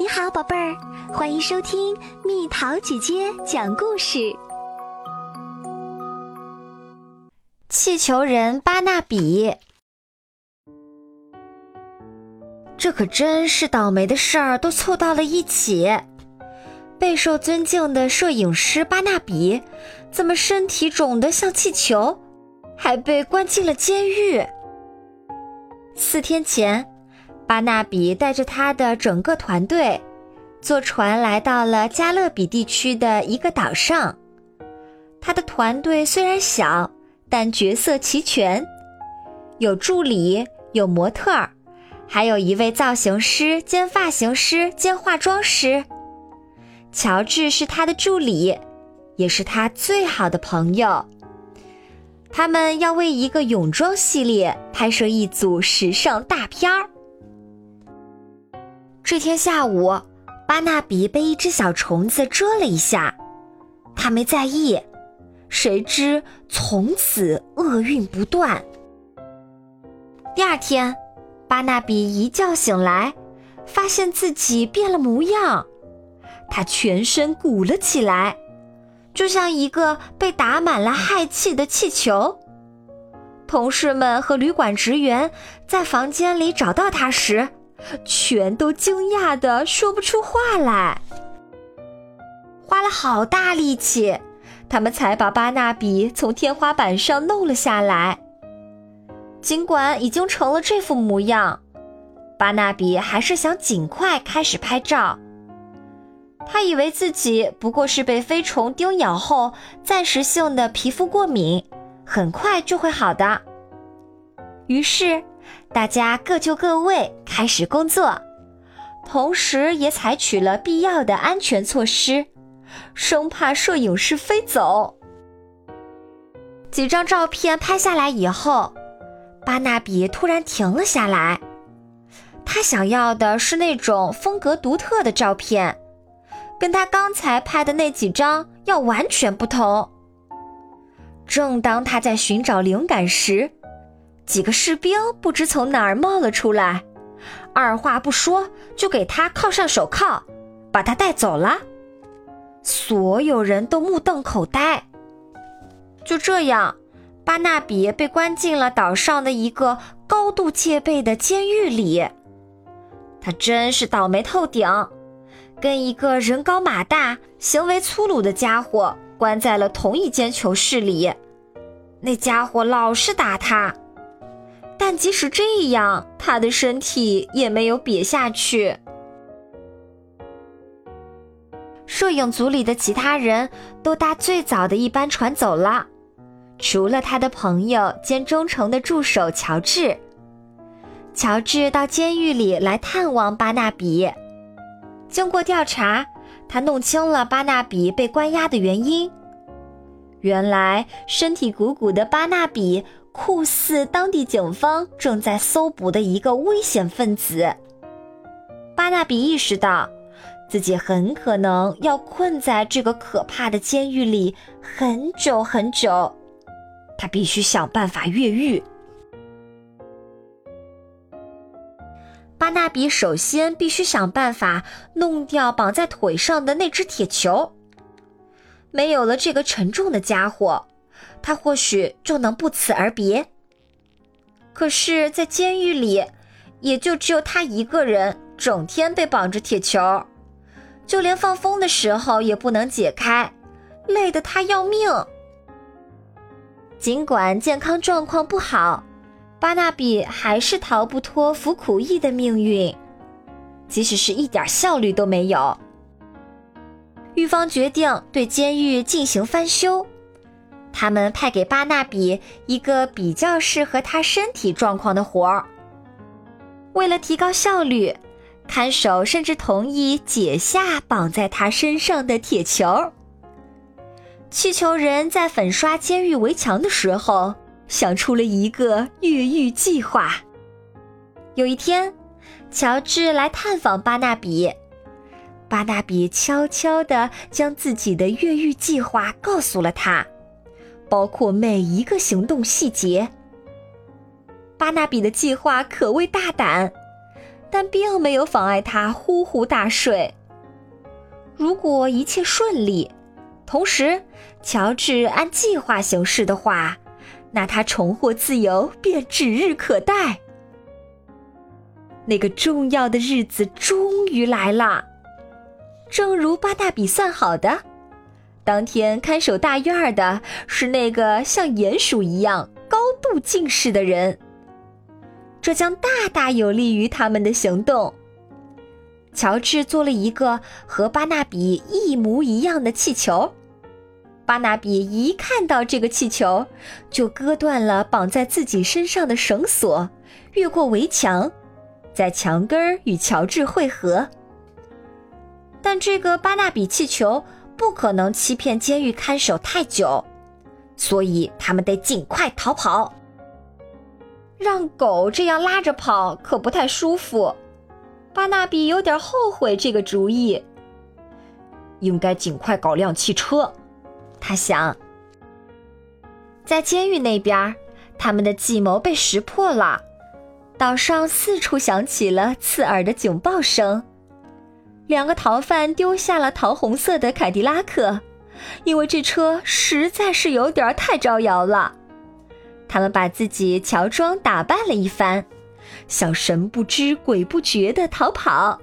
你好，宝贝儿，欢迎收听蜜桃姐姐讲故事。气球人巴纳比，这可真是倒霉的事儿都凑到了一起。备受尊敬的摄影师巴纳比，怎么身体肿得像气球，还被关进了监狱？四天前。巴纳比带着他的整个团队，坐船来到了加勒比地区的一个岛上。他的团队虽然小，但角色齐全，有助理，有模特儿，还有一位造型师兼发型师兼化妆师。乔治是他的助理，也是他最好的朋友。他们要为一个泳装系列拍摄一组时尚大片儿。这天下午，巴纳比被一只小虫子蛰了一下，他没在意，谁知从此厄运不断。第二天，巴纳比一觉醒来，发现自己变了模样，他全身鼓了起来，就像一个被打满了氦气的气球。同事们和旅馆职员在房间里找到他时。全都惊讶的说不出话来，花了好大力气，他们才把巴纳比从天花板上弄了下来。尽管已经成了这副模样，巴纳比还是想尽快开始拍照。他以为自己不过是被飞虫叮咬后暂时性的皮肤过敏，很快就会好的。于是。大家各就各位，开始工作，同时也采取了必要的安全措施，生怕摄影师飞走。几张照片拍下来以后，巴纳比突然停了下来。他想要的是那种风格独特的照片，跟他刚才拍的那几张要完全不同。正当他在寻找灵感时，几个士兵不知从哪儿冒了出来，二话不说就给他铐上手铐，把他带走了。所有人都目瞪口呆。就这样，巴纳比被关进了岛上的一个高度戒备的监狱里。他真是倒霉透顶，跟一个人高马大、行为粗鲁的家伙关在了同一间囚室里。那家伙老是打他。但即使这样，他的身体也没有瘪下去。摄影组里的其他人都搭最早的一班船走了，除了他的朋友兼忠诚的助手乔治。乔治到监狱里来探望巴纳比。经过调查，他弄清了巴纳比被关押的原因。原来，身体鼓鼓的巴纳比。酷似当地警方正在搜捕的一个危险分子。巴纳比意识到，自己很可能要困在这个可怕的监狱里很久很久。他必须想办法越狱。巴纳比首先必须想办法弄掉绑在腿上的那只铁球。没有了这个沉重的家伙。他或许就能不辞而别。可是，在监狱里，也就只有他一个人，整天被绑着铁球，就连放风的时候也不能解开，累得他要命。尽管健康状况不好，巴纳比还是逃不脱服苦役的命运，即使是一点效率都没有。狱方决定对监狱进行翻修。他们派给巴纳比一个比较适合他身体状况的活儿。为了提高效率，看守甚至同意解下绑在他身上的铁球。气球人在粉刷监狱围墙的时候，想出了一个越狱计划。有一天，乔治来探访巴纳比，巴纳比悄悄地将自己的越狱计划告诉了他。包括每一个行动细节。巴纳比的计划可谓大胆，但并没有妨碍他呼呼大睡。如果一切顺利，同时乔治按计划行事的话，那他重获自由便指日可待。那个重要的日子终于来了，正如巴纳比算好的，当天看守大院的是那个像鼹鼠一样高度近视的人。这将大大有利于他们的行动。乔治做了一个和巴纳比一模一样的气球。巴纳比一看到这个气球，就割断了绑在自己身上的绳索，越过围墙，在墙根儿与乔治会合。但这个巴纳比气球不可能欺骗监狱看守太久，所以他们得尽快逃跑。让狗这样拉着跑可不太舒服，巴纳比有点后悔这个主意。应该尽快搞辆汽车，他想。在监狱那边，他们的计谋被识破了，岛上四处响起了刺耳的警报声。两个逃犯丢下了桃红色的凯迪拉克，因为这车实在是有点太招摇了。他们把自己乔装打扮了一番，小神不知鬼不觉的逃跑。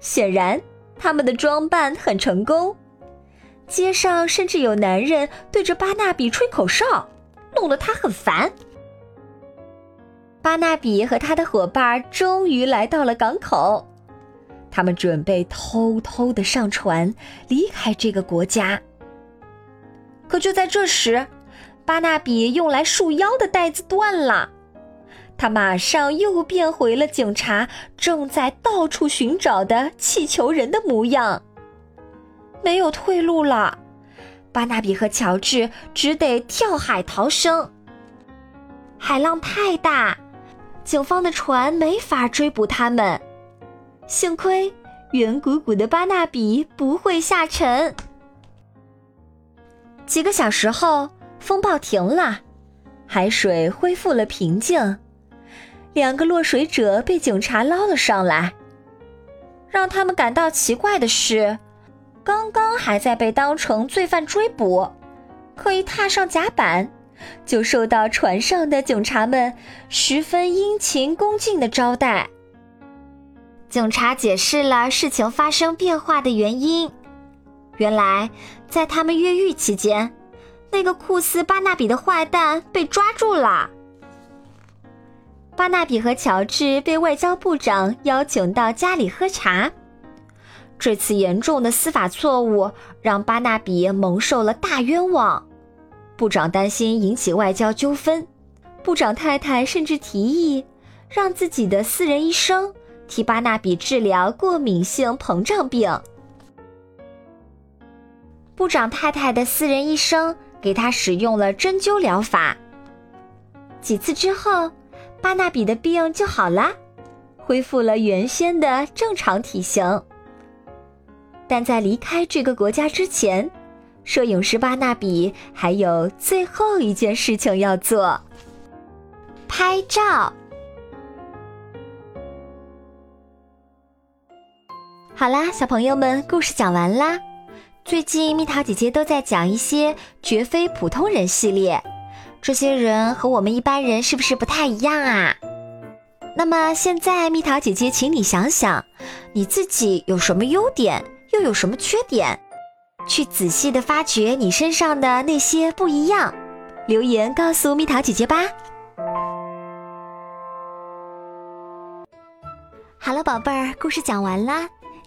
显然，他们的装扮很成功。街上甚至有男人对着巴纳比吹口哨，弄得他很烦。巴纳比和他的伙伴终于来到了港口，他们准备偷偷的上船离开这个国家。可就在这时，巴纳比用来束腰的带子断了，他马上又变回了警察正在到处寻找的气球人的模样。没有退路了，巴纳比和乔治只得跳海逃生。海浪太大，警方的船没法追捕他们。幸亏圆鼓鼓的巴纳比不会下沉。几个小时后。风暴停了，海水恢复了平静。两个落水者被警察捞了上来。让他们感到奇怪的是，刚刚还在被当成罪犯追捕，可一踏上甲板，就受到船上的警察们十分殷勤恭敬的招待。警察解释了事情发生变化的原因。原来，在他们越狱期间。那个酷似巴纳比的坏蛋被抓住了。巴纳比和乔治被外交部长邀请到家里喝茶。这次严重的司法错误让巴纳比蒙受了大冤枉。部长担心引起外交纠纷，部长太太甚至提议让自己的私人医生替巴纳比治疗过敏性膨胀病。部长太太的私人医生。给他使用了针灸疗法。几次之后，巴纳比的病就好了，恢复了原先的正常体型。但在离开这个国家之前，摄影师巴纳比还有最后一件事情要做：拍照。好啦，小朋友们，故事讲完啦。最近蜜桃姐姐都在讲一些绝非普通人系列，这些人和我们一般人是不是不太一样啊？那么现在蜜桃姐姐请你想想，你自己有什么优点，又有什么缺点，去仔细的发掘你身上的那些不一样，留言告诉蜜桃姐姐吧。好了，宝贝儿，故事讲完啦。